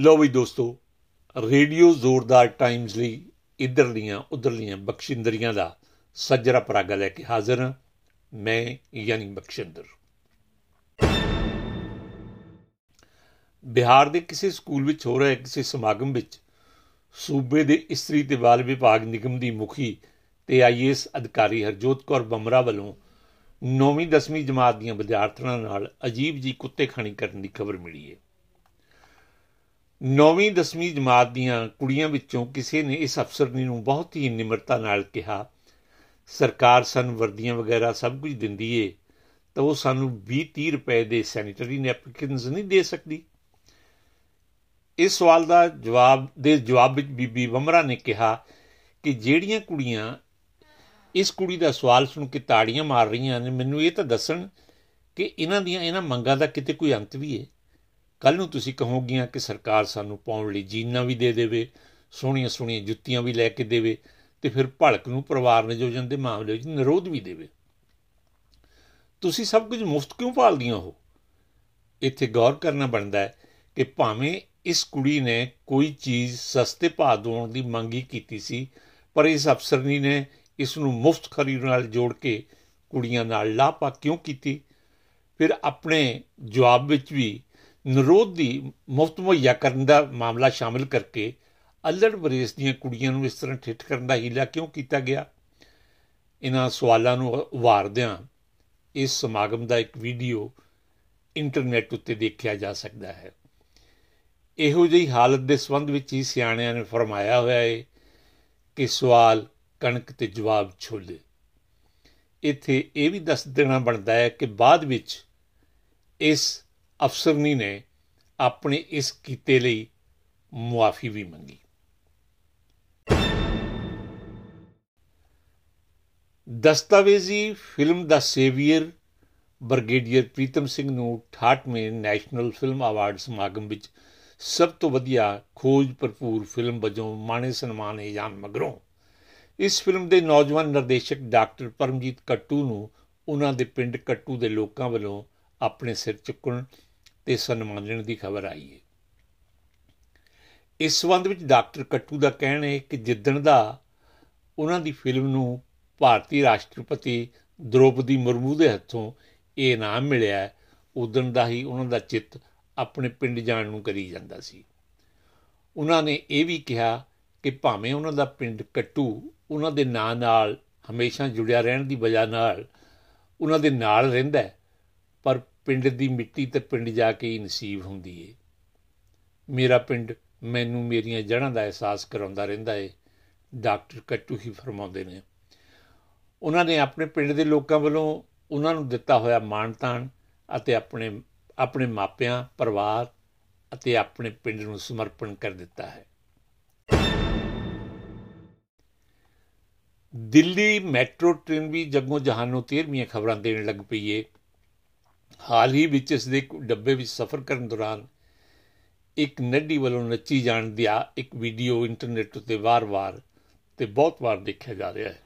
ਲੋ ਵੀ ਦੋਸਤੋ, ਰੇਡੀਓ ਜ਼ੋਰਦਾਰ ਟਾਈਮਜ਼ ਲਈ ਇਧਰਲੀਆਂ, ਉਧਰਲੀਆਂ ਬਖਸ਼ਿੰਦਰੀਆਂ ਦਾ ਸੱਜਰਾ ਪਰਾਗਾ ਲੈ ਕੇ ਹਾਜ਼ਰ ਹਾਂ। ਮੈਂ ਯਾਨੀ ਬਖਸ਼ਿੰਦਰ। ਬਿਹਾਰ ਦੇ ਕਿਸੇ ਸਕੂਲ ਵਿੱਚ ਹੋ ਰਿਹਾ, ਕਿਸੇ ਸਮਾਗਮ ਵਿੱਚ ਸੂਬੇ ਦੇ ਇਸਤਰੀ ਤੇ ਬਾਲ ਵਿਭਾਗ ਨਿਗਮ ਦੀ ਮੁਖੀ ਤੇ ਆਈਐਸ ਅਧਿਕਾਰੀ ਹਰਜੋਤ ਕੌਰ ਬਮਰਾ ਵੱਲੋਂ 9ਵੀਂ 10ਵੀਂ ਜਮਾਤ ਦੀਆਂ ਵਿਦਿਆਰਥਣਾਂ ਨਾਲ ਅਜੀਬ ਜੀ ਕੁੱਤੇਖਾਣੀ ਕਰਨ ਦੀ ਖਬਰ ਮਿਲੀ ਹੈ। 9ਵੀਂ 10ਵੀਂ ਜਮਾਤ ਦੀਆਂ ਕੁੜੀਆਂ ਵਿੱਚੋਂ ਕਿਸੇ ਨੇ ਇਸ ਅਫਸਰਨੀ ਨੂੰ ਬਹੁਤ ਹੀ ਨਿਮਰਤਾ ਨਾਲ ਕਿਹਾ, ਸਰਕਾਰ ਸਾਨੂੰ ਵਰਦੀਆਂ ਵਗੈਰਾ ਸਭ ਕੁਝ ਦਿੰਦੀ ਏ, ਤਾਂ ਉਹ ਸਾਨੂੰ 20-30 ਰੁਪਏ ਦੇ ਸੈਨੀਟਰੀ ਨੈਪਕਿਨਸ ਨਹੀਂ ਦੇ ਸਕਦੀ? ਇਸ ਸਵਾਲ ਦਾ ਜਵਾਬ, ਦੇ ਜਵਾਬ ਵਿੱਚ ਬੀਬੀ ਵਮਰਾ ਨੇ ਕਿਹਾ ਕਿ ਜਿਹੜੀਆਂ ਕੁੜੀਆਂ ਇਸ ਕੁੜੀ ਦਾ ਸਵਾਲ ਸੁਣ ਕੇ ਤਾੜੀਆਂ ਮਾਰ ਰਹੀਆਂ ਨੇ, ਮੈਨੂੰ ਇਹ ਤਾਂ ਦੱਸਣ ਕਿ ਇਹਨਾਂ ਦੀਆਂ, ਇਹਨਾਂ ਮੰਗਾਂ ਦਾ ਕਿਤੇ ਕੋਈ ਅੰਤ ਵੀ ਹੈ ਕੱਲ ਨੂੰ ਤੁਸੀਂ ਕਹੋਗੀਆਂ ਕਿ ਸਰਕਾਰ ਸਾਨੂੰ ਪਾਉਣ ਲਈ ਜੀਨਾਂ ਵੀ ਦੇ ਦੇਵੇ, ਸੋਹਣੀਆਂ ਸੋਹਣੀਆਂ ਜੁੱਤੀਆਂ ਵੀ ਲੈ ਕੇ ਦੇਵੇ ਤੇ ਫਿਰ ਭਲਕ ਨੂੰ ਪਰਿਵਾਰ ਨਿਯੋਜਨ ਦੇ ਮਾਮਲੇ ਵਿੱਚ ਨਿਰੋਧ ਵੀ ਦੇਵੇ। ਤੁਸੀਂ ਸਭ ਕੁਝ ਮੁਫਤ ਕਿਉਂ ਭਾਲਦੀਆਂ ਹੋ? ਇੱਥੇ ਗੌਰ ਕਰਨਾ ਬਣਦਾ ਹੈ ਕਿ ਭਾਵੇਂ ਇਸ ਕੁੜੀ ਨੇ ਕੋਈ ਚੀਜ਼ ਸਸਤੇ ਭਾਅ ਦੋਣ ਦੀ ਮੰਗੀ ਕੀਤੀ ਸੀ, ਪਰ ਇਸ ਅਫਸਰਨੀ ਨੇ ਇਸ ਨੂੰ ਮੁਫਤ ਖਰੀਦ ਨਾਲ ਜੋੜ ਕੇ ਕੁੜੀਆਂ ਨਾਲ ਲਾਪਾ ਕਿਉਂ ਕੀਤੀ? ਫਿਰ ਆਪਣੇ ਜਵਾਬ ਵਿੱਚ ਵੀ ਨਿਰੋਧ ਦੀ ਮੁਫਤ ਮੁਹੱਈਆ ਕਰਨ ਦਾ ਮਾਮਲਾ ਸ਼ਾਮਿਲ ਕਰਕੇ ਅਲੜ ਬਰੇਸ ਦੀਆਂ ਕੁੜੀਆਂ ਨੂੰ ਇਸ ਤਰ੍ਹਾਂ ਠਿੱਠ ਕਰਨ ਦਾ ਹੀਲਾ ਕਿਉਂ ਕੀਤਾ ਗਿਆ? ਇਹਨਾਂ ਸਵਾਲਾਂ ਨੂੰ ਉਭਾਰਦਿਆਂ ਇਸ ਸਮਾਗਮ ਦਾ ਇੱਕ ਵੀਡੀਓ ਇੰਟਰਨੈਟ ਉੱਤੇ ਦੇਖਿਆ ਜਾ ਸਕਦਾ ਹੈ। ਇਹੋ ਜਿਹੀ ਹਾਲਤ ਦੇ ਸੰਬੰਧ ਵਿੱਚ ਹੀ ਸਿਆਣਿਆਂ ਨੇ ਫਰਮਾਇਆ ਹੋਇਆ ਹੈ ਕਿ ਸਵਾਲ ਕਣਕ ਤੇ ਜਵਾਬ ਛੋਲੇ। ਇੱਥੇ ਇਹ ਵੀ ਦੱਸ ਦੇਣਾ ਬਣਦਾ ਹੈ ਕਿ ਬਾਅਦ ਵਿੱਚ ਇਸ ਅਫਸਰਨੀ ਨੇ ਆਪਣੇ ਇਸ ਕੀਤੇ ਲਈ ਮੁਆਫੀ ਵੀ ਮੰਗੀ। ਦਸਤਾਵੇਜ਼ੀ ਫਿਲਮ ਦਾ ਸੇਵੀਅਰ ਬਰਗੇਡੀਅਰ ਪ੍ਰੀਤਮ ਸਿੰਘ ਨੂੰ 68ਵੇਂ ਨੈਸ਼ਨਲ ਫਿਲਮ ਅਵਾਰਡ ਸਮਾਗਮ ਵਿੱਚ ਸਭ ਤੋਂ ਵਧੀਆ ਖੋਜ ਭਰਪੂਰ ਫਿਲਮ ਵਜੋਂ ਮਾਣੇ ਸਨਮਾਨ ਜਾਣ ਮਗਰੋਂ ਇਸ ਫਿਲਮ ਦੇ ਨੌਜਵਾਨ ਨਿਰਦੇਸ਼ਕ ਡਾਕਟਰ ਪਰਮਜੀਤ ਕੱਟੂ ਨੂੰ ਉਹਨਾਂ ਦੇ ਪਿੰਡ ਕੱਟੂ ਦੇ ਲੋਕਾਂ ਵੱਲੋਂ ਆਪਣੇ ਸਿਰ ਚੁੱਕਣ ਤੇ ਸਨਮਾਨਣ ਦੀ ਖਬਰ ਆਈ ਹੈ। ਇਸ ਸੰਬੰਧ ਵਿੱਚ ਡਾਕਟਰ ਕੱਟੂ ਦਾ ਕਹਿਣਾ ਹੈ ਕਿ ਜਿੱਦਣ ਦਾ ਉਹਨਾਂ ਦੀ ਫਿਲਮ ਨੂੰ ਭਾਰਤੀ ਰਾਸ਼ਟਰਪਤੀ ਦ੍ਰੋਪਦੀ ਮੁਰਮੂ ਦੇ ਹੱਥੋਂ ਇਹ ਇਨਾਮ ਮਿਲਿਆ ਉਦੋਂ ਦਾ ਹੀ ਉਹਨਾਂ ਦਾ ਚਿੱਤ ਆਪਣੇ ਪਿੰਡ ਜਾਣ ਨੂੰ ਕਰੀ ਜਾਂਦਾ ਸੀ। ਉਹਨਾਂ ਨੇ ਇਹ ਵੀ ਕਿਹਾ ਕਿ ਭਾਵੇਂ ਉਹਨਾਂ ਦਾ ਪਿੰਡ ਕੱਟੂ ਉਹਨਾਂ ਦੇ ਨਾਂ ਨਾਲ ਹਮੇਸ਼ਾ ਜੁੜਿਆ ਰਹਿਣ ਦੀ ਵਜ੍ਹਾ ਨਾਲ ਉਹਨਾਂ ਦੇ ਨਾਲ ਰਹਿੰਦਾ ਪਰ ਪਿੰਡ ਦੀ ਮਿੱਟੀ ਤੇ ਪਿੰਡ ਜਾ ਕੇ ਹੀ ਨਸੀਬ ਹੁੰਦੀ ਏ। ਮੇਰਾ ਪਿੰਡ ਮੈਨੂੰ ਮੇਰੀਆਂ ਜੜ੍ਹਾਂ ਦਾ ਅਹਿਸਾਸ ਕਰਾਉਂਦਾ ਰਹਿੰਦਾ ਏ, ਡਾਕਟਰ ਕੱਟੂ ਹੀ ਫਰਮਾਉਂਦੇ ਨੇ। ਉਹਨਾਂ ਨੇ ਆਪਣੇ ਪਿੰਡ ਦੇ ਲੋਕਾਂ ਵੱਲੋਂ ਉਹਨਾਂ ਨੂੰ ਦਿੱਤਾ ਹੋਇਆ ਮਾਣਤਾਨ ਅਤੇ ਆਪਣੇ ਆਪਣੇ ਮਾਪਿਆਂ, ਪਰਿਵਾਰ ਅਤੇ ਆਪਣੇ ਪਿੰਡ ਨੂੰ ਸਮਰਪਣ ਕਰ ਦਿੱਤਾ ਹੈ। ਦਿੱਲੀ ਮੈਟਰੋ ਟ੍ਰੇਨ ਵੀ ਜੱਗੋਂ ਜਹਾਨੋਂ 13ਵੀਆਂ ਖਬਰਾਂ ਦੇਣ ਲੱਗ ਪਈ ਏ। ਹਾਲ ਹੀ ਵਿੱਚ ਇਸ ਦੇ ਡੱਬੇ ਵਿੱਚ ਸਫ਼ਰ ਕਰਨ ਦੌਰਾਨ ਇੱਕ ਨੱਡੀ ਵੱਲੋਂ ਨੱਚੀ ਜਾਣ ਦੀ ਆ ਇੱਕ ਵੀਡੀਓ ਇੰਟਰਨੈਟ ਉੱਤੇ ਵਾਰ-ਵਾਰ ਤੇ ਬਹੁਤ ਵਾਰ ਦੇਖਿਆ ਜਾ ਰਿਹਾ ਹੈ।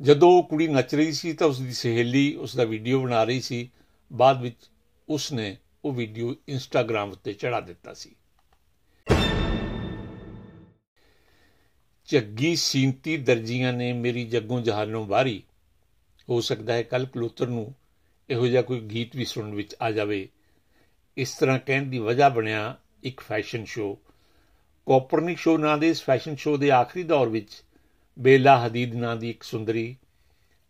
ਜਦੋਂ ਉਹ ਕੁੜੀ ਨੱਚ ਰਹੀ ਸੀ ਤਾਂ ਉਸ ਦੀ ਸਹੇਲੀ ਉਸ ਦਾ ਵੀਡੀਓ ਬਣਾ ਰਹੀ ਸੀ। ਬਾਅਦ ਵਿੱਚ ਉਸ ਨੇ ਉਹ ਵੀਡੀਓ ਇੰਸਟਾਗ੍ਰam ਉੱਤੇ ਚੜਾ ਦਿੱਤਾ ਸੀ। ਝੱਗੀ ਸੀਂਤੀ ਦਰਜੀਆਂ ਨੇ ਮੇਰੀ ਜੱਗੋਂ ਜਹਾਨੋਂ ਬਾਰੀ ਹੋ ਸਕਦਾ ਹੈ ਕੱਲ ਕਲੋਤਰ ਨੂੰ ਇਹੋ ਜਿਹਾ ਕੋਈ ਗੀਤ ਵੀ ਸੁਣਨ ਵਿੱਚ ਆ ਜਾਵੇ। ਇਸ ਤਰ੍ਹਾਂ ਕਹਿਣ ਦੀ ਵਜ੍ਹਾ ਬਣਿਆ ਇੱਕ ਫੈਸ਼ਨ ਸ਼ੋ ਕੋਪਰਨਿਕ ਸ਼ੋ ਨਾਂ ਦੇ ਇਸ ਫੈਸ਼ਨ ਸ਼ੋ ਦੇ ਆਖਰੀ ਦੌਰ ਵਿੱਚ ਬੇਲਾ ਹਦੀਦ ਨਾਂ ਦੀ ਇੱਕ ਸੁੰਦਰੀ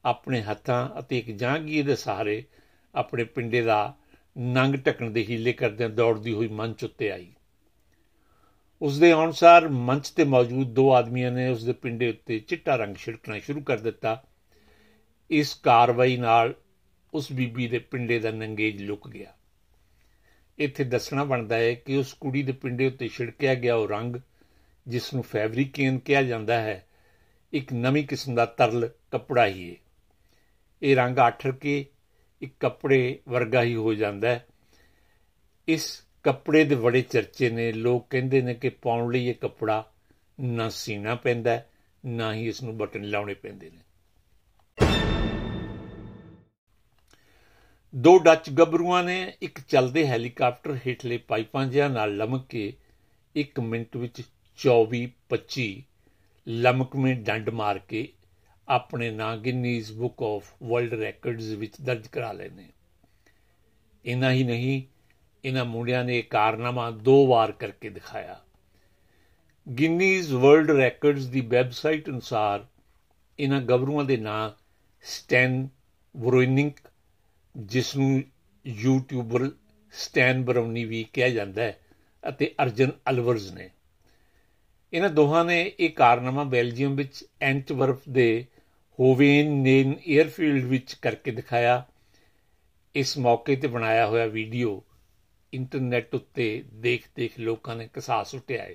ਆਪਣੇ ਹੱਥਾਂ ਅਤੇ ਇੱਕ ਜਾਂਗੀਰ ਦੇ ਸਹਾਰੇ ਆਪਣੇ ਪਿੰਡੇ ਦਾ ਨੰਗ ਟਕਣ ਦੇ ਹੀਲੇ ਕਰਦਿਆਂ ਦੌੜਦੀ ਹੋਈ ਮੰਚ ਉੱਤੇ ਆਈ। ਉਸ ਦੇ ਅਨੁਸਾਰ ਮੰਚ ਤੇ ਮੌਜੂਦ ਦੋ ਆਦਮੀਆਂ ਨੇ ਉਸ ਦੇ ਪਿੰਡੇ ਉੱਤੇ ਚਿੱਟਾ ਰੰਗ ਛਿੜਕਣਾ ਸ਼ੁਰੂ ਕਰ ਦਿੱਤਾ। ਇਸ ਕਾਰਵਾਈ ਨਾਲ ਉਸ ਬੀਬੀ ਦੇ ਪਿੰਡੇ ਦਾ ਨੰਗੇਜ ਲੁਕ ਗਿਆ। ਇੱਥੇ ਦੱਸਣਾ ਬਣਦਾ ਹੈ ਕਿ ਉਸ ਕੁੜੀ ਦੇ ਪਿੰਡੇ ਉੱਤੇ ਛਿੜਕਿਆ ਗਿਆ ਉਹ ਰੰਗ, ਜਿਸ ਨੂੰ ਫੈਬਰਿਕੇਨ ਕਿਹਾ ਜਾਂਦਾ ਹੈ, ਇੱਕ ਨਵੀਂ ਕਿਸਮ ਦਾ ਤਰਲ ਕੱਪੜਾ ਹੀ ਹੈ ਇਹ ਰੰਗ ਆਠਰ ਕੇ ਇੱਕ ਕੱਪੜੇ ਵਰਗਾ ਹੀ ਹੋ ਜਾਂਦਾ ਹੈ। ਇਸ ਕੱਪੜੇ ਦੇ ਬੜੇ ਚਰਚੇ ਨੇ। ਲੋਕ ਕਹਿੰਦੇ ਨੇ ਕਿ ਪਾਉਣ ਲਈ ਇਹ ਕੱਪੜਾ ਨਾ ਸੀਨਾ ਪੈਂਦਾ ਨਾ ਹੀ ਇਸ ਨੂੰ ਬਟਨ ਲਾਉਣੇ ਪੈਂਦੇ ਨੇ। ਦੋ ਡੱਚ ਗੱਭਰੂਆਂ ਨੇ, ਇੱਕ ਚੱਲਦੇ ਹੈਲੀਕਾਪਟਰ ਹੇਠਲੇ ਪਾਈਪਾਂ ਜਿਹਾ ਨਾਲ ਲਮਕ ਕੇ 1 ਮਿੰਟ ਵਿੱਚ 24 25 ਲਮਕਵੇਂ ਡੰਡ ਮਾਰ ਕੇ ਆਪਣੇ ਨਾਂ Guinness book of world records ਵਿੱਚ ਦਰਜ ਕਰਾ ਲਏ ਨੇ। ਇਨਾ ਹੀ ਨਹੀਂ, ਇਹਨਾਂ ਮੁੰਡਿਆਂ ਨੇ ਕਾਰਨਾਮਾ ਦੋ ਵਾਰ ਕਰਕੇ ਦਿਖਾਇਆ। ਗਿਨੀਜ਼ ਵਰਲਡ ਰੈਕੋਰਡਸ ਦੀ ਵੈਬਸਾਈਟ ਅਨੁਸਾਰ ਇਹਨਾਂ ਗੱਭਰੂਆਂ ਦੇ ਨਾਂ ਸਟੈਨ ਵਰੋਇਨਿੰਕ ਜਿਸ ਨੂੰ ਯੂਟਿਊਬਰ ਸਟੈਨ ਬਰਾਉਨੀ ਵੀ ਕਿਹਾ ਜਾਂਦਾ ਹੈ ਅਤੇ ਅਰਜਨ ਅਲਵਰਜ਼ ਨੇ। ਇਹਨਾਂ ਦੋਹਾਂ ਨੇ ਇਹ ਕਾਰਨਾਮਾ ਬੈਲਜੀਅਮ ਵਿੱਚ ਐਂਟਵਰਪ ਦੇ ਹੋਵੇਨ ਨੇਨ 에ਅਰਫੀਲਡ ਵਿੱਚ ਕਰਕੇ ਦਿਖਾਇਆ। ਇਸ ਮੌਕੇ ਤੇ ਬਣਾਇਆ ਹੋਇਆ ਵੀਡੀਓ ਇੰਟਰਨੈਟ ਉੱਤੇ ਦੇਖ-ਦੇਖ ਲੋਕਾਂ ਨੇ ਕਸਾ ਸੁੱਟਿਆ ਹੈ।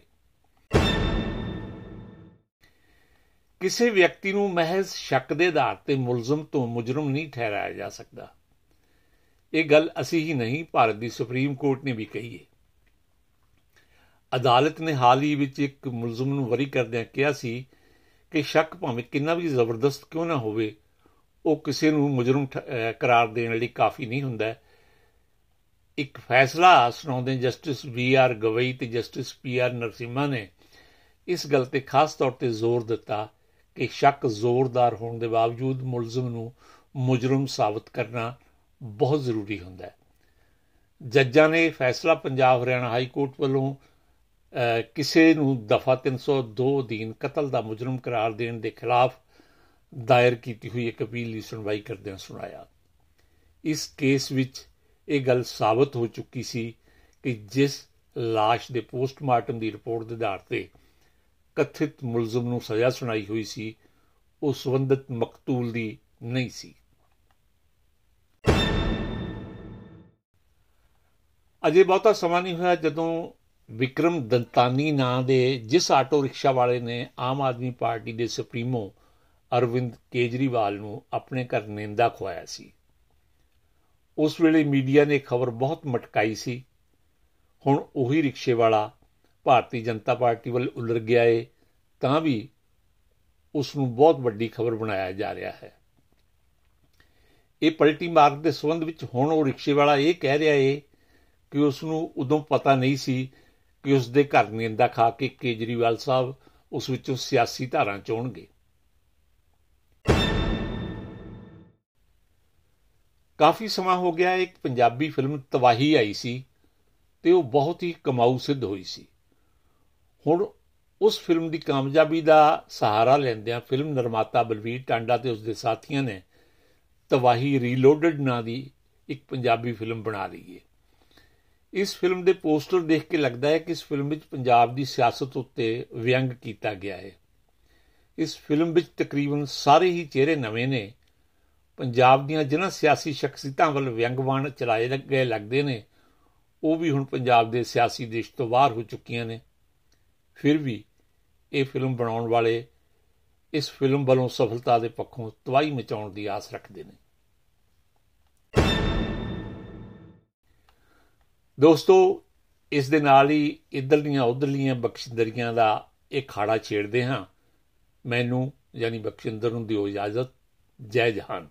ਕਿਸੇ ਵਿਅਕਤੀ ਨੂੰ ਮਹਿਜ਼ ਸ਼ੱਕ ਦੇ ਆਧਾਰ ਤੇ ਮੁਲਜ਼ਮ ਤੋਂ ਮੁਜਰਮ ਨਹੀਂ ਠਹਿਰਾਇਆ ਜਾ ਸਕਦਾ। ਇਹ ਗੱਲ ਅਸੀਂ ਹੀ ਨਹੀਂ, ਭਾਰਤ ਦੀ ਸੁਪਰੀਮ ਕੋਰਟ ਨੇ ਵੀ ਕਹੀ ਹੈ। ਅਦਾਲਤ ਨੇ ਹਾਲ ਹੀ ਵਿੱਚ ਇੱਕ ਮੁਲਜ਼ਮ ਨੂੰ ਵਰੀ ਕਰਦਿਆਂ ਕਿਹਾ ਸੀ ਕਿ ਸ਼ੱਕ ਭਾਵੇਂ ਕਿੰਨਾ ਵੀ ਜ਼ਬਰਦਸਤ ਕਿਉਂ ਨਾ ਹੋਵੇ, ਉਹ ਕਿਸੇ ਨੂੰ ਮੁਜਰਮ ਕਰਾਰ ਦੇਣ ਲਈ ਕਾਫੀ ਨਹੀਂ ਹੁੰਦਾ। ਇੱਕ ਫੈਸਲਾ ਸੁਣਾਉਂਦੇ ਜਸਟਿਸ ਵੀ ਆਰ ਗਵਈ ਤੇ ਜਸਟਿਸ ਪੀ ਆਰ ਨਰਸਿਮਾ ਨੇ ਇਸ ਗੱਲ ਤੇ ਖਾਸ ਤੌਰ ਤੇ ਜ਼ੋਰ ਦਿੱਤਾ ਕਿ ਸ਼ੱਕ ਜ਼ੋਰਦਾਰ ਹੋਣ ਦੇ ਬਾਵਜੂਦ ਮੁਲਜ਼ਮ ਨੂੰ ਮੁਜਰਮ ਸਾਬਤ ਕਰਨਾ ਬਹੁਤ ਜ਼ਰੂਰੀ ਹੁੰਦਾ ਹੈ। ਜੱਜਾਂ ਨੇ ਫੈਸਲਾ ਪੰਜਾਬ ਹਰਿਆਣਾ ਹਾਈ ਕੋਰਟ ਵੱਲੋਂ ਕਿਸੇ ਨੂੰ ਦਫਾ 302 ਅਧੀਨ ਕਤਲ ਦਾ ਮੁਜਰਮ ਕਰਾਰ ਦੇਣ ਦੇ ਖਿਲਾਫ ਦਾਇਰ ਕੀਤੀ ਹੋਈ ਇੱਕ ਅਪੀਲ ਦੀ ਸੁਣਵਾਈ ਕਰਦਿਆਂ ਸੁਣਾਇਆ। ਇਸ ਕੇਸ ਵਿੱਚ ਇਹ ਗੱਲ ਸਾਬਤ ਹੋ ਚੁੱਕੀ ਸੀ ਕਿ ਜਿਸ লাশ ਦੇ ਪੋਸਟਮਾਰਟਮ ਦੀ ਰਿਪੋਰਟ ਦੇ ਆਧਾਰ ਤੇ ਕਥਿਤ ਮੁਲਜ਼ਮ ਨੂੰ ਸਜ਼ਾ ਸੁਣਾਈ ਹੋਈ ਸੀ, ਉਹ ਸੰਬੰਧਿਤ ਮਕਤੂਲ ਦੀ ਨਹੀਂ ਸੀ। ਅਜੇ ਬਹੁਤਾ ਸਮਾਂ ਨਹੀਂ ਹੋਇਆ ਜਦੋਂ ਵਿਕਰਮ ਦੰਤਾਨੀ ਨਾਂ ਦੇ ਜਿਸ ਆਟੋ ਰਿਕਸ਼ਾ ਵਾਲੇ ਨੇ ਆਮ ਆਦਮੀ ਪਾਰਟੀ ਦੇ ਸੁਪਰੀਮੋ ਅਰਵਿੰਦ ਕੇਜਰੀਵਾਲ ਨੂੰ ਆਪਣੇ ਘਰ ਨਿੰਦਾ ਖਵਾਇਆ ਸੀ। ਉਸ ਵੇਲੇ ਮੀਡੀਆ ਨੇ ਖਬਰ ਬਹੁਤ ਮਟਕਾਈ ਸੀ। ਹੁਣ ਉਹੀ ਰਿਕਸ਼ੇ ਵਾਲਾ ਭਾਰਤੀ ਜਨਤਾ ਪਾਰਟੀ ਵੱਲ ਉਲਰ ਗਿਆ ਏ, ਤਾਂ ਵੀ ਉਸ ਨੂੰ ਬਹੁਤ ਵੱਡੀ ਖਬਰ ਬਣਾਇਆ ਜਾ ਰਿਹਾ ਹੈ। ਇਹ ਪਲਟੀ ਮਾਰਕ ਦੇ ਸਬੰਧ ਵਿੱਚ ਹੁਣ ਉਹ ਰਿਕਸ਼ੇ ਵਾਲਾ ਇਹ ਕਹਿ ਰਿਹਾ ਏ ਕਿ ਉਸ ਨੂੰ ਉਦੋਂ ਪਤਾ ਨਹੀਂ ਸੀ ਕਿ ਉਸ ਦੇ ਘਰ ਨਿੰਦਾ ਖਾ ਕੇ ਕੇਜਰੀਵਾਲ ਸਾਹਿਬ ਉਸ ਵਿੱਚੋਂ ਸਿਆਸੀ ਧਾਰਾਂ ਚੋਣਗੇ। ਕਾਫੀ ਸਮਾਂ ਹੋ ਗਿਆ, ਇੱਕ ਪੰਜਾਬੀ ਫਿਲਮ ਤਵਾਹੀ ਆਈ ਸੀ ਤੇ ਉਹ ਬਹੁਤ ਹੀ ਕਮਾਊ ਸਿੱਧ ਹੋਈ ਸੀ। ਹੁਣ ਉਸ ਫਿਲਮ ਦੀ ਕਾਮਯਾਬੀ ਦਾ ਸਹਾਰਾ ਲੈਂਦਿਆਂ ਫਿਲਮ ਨਿਰਮਾਤਾ ਬਲਵੀਰ ਟਾਂਡਾ ਤੇ ਉਸ ਦੇ ਸਾਥੀਆਂ ਨੇ ਤਵਾਹੀ ਰੀਲੋਡਡ ਨਾਂ ਦੀ ਇੱਕ ਪੰਜਾਬੀ ਫਿਲਮ ਬਣਾ ਲਈ ਹੈ ਇਸ ਫਿਲਮ ਦੇ ਪੋਸਟਰ ਦੇਖ ਕੇ ਲੱਗਦਾ ਹੈ ਕਿ ਇਸ ਫਿਲਮ ਵਿੱਚ ਪੰਜਾਬ ਦੀ ਸਿਆਸਤ ਉੱਤੇ ਵਿਅੰਗ ਕੀਤਾ ਗਿਆ ਹੈ। ਇਸ ਫਿਲਮ ਵਿੱਚ ਤਕਰੀਬਨ ਸਾਰੇ ਹੀ ਚਿਹਰੇ ਨਵੇਂ ਨੇ। ਪੰਜਾਬ ਦੀਆਂ ਜਿਨ੍ਹਾਂ ਸਿਆਸੀ ਸ਼ਖਸੀਅਤਾਂ ਵੱਲ ਵਿਅੰਗਵਾਨ ਚਲਾਏ ਗਏ ਲੱਗਦੇ ਨੇ, ਉਹ ਵੀ ਹੁਣ ਪੰਜਾਬ ਦੇ ਸਿਆਸੀ ਦੇਸ਼ ਤੋਂ ਬਾਹਰ ਹੋ ਚੁੱਕੀਆਂ ਨੇ। ਫਿਰ ਵੀ ਇਹ ਫਿਲਮ ਬਣਾਉਣ ਵਾਲੇ ਇਸ ਫਿਲਮ ਵੱਲੋਂ ਸਫਲਤਾ ਦੇ ਪੱਖੋਂ ਤਵਾਈ ਮਚਾਉਣ ਦੀ ਆਸ ਰੱਖਦੇ ਨੇ। ਦੋਸਤੋ, ਇਸ ਦੇ ਨਾਲ ਹੀ ਇਧਰਲੀਆਂ ਉਧਰਲੀਆਂ ਬਖਸ਼ਿੰਦਰੀਆਂ ਦਾ ਇੱਕ ਖਾੜਾ ਛੇੜਦੇ ਹਾਂ। ਮੈਨੂੰ, ਯਾਨੀ ਬਖਸ਼ਿੰਦਰ ਨੂੰ ਦਿਓ ਇਜਾਜ਼ਤ। ਜੈ ਜਹਾਨ।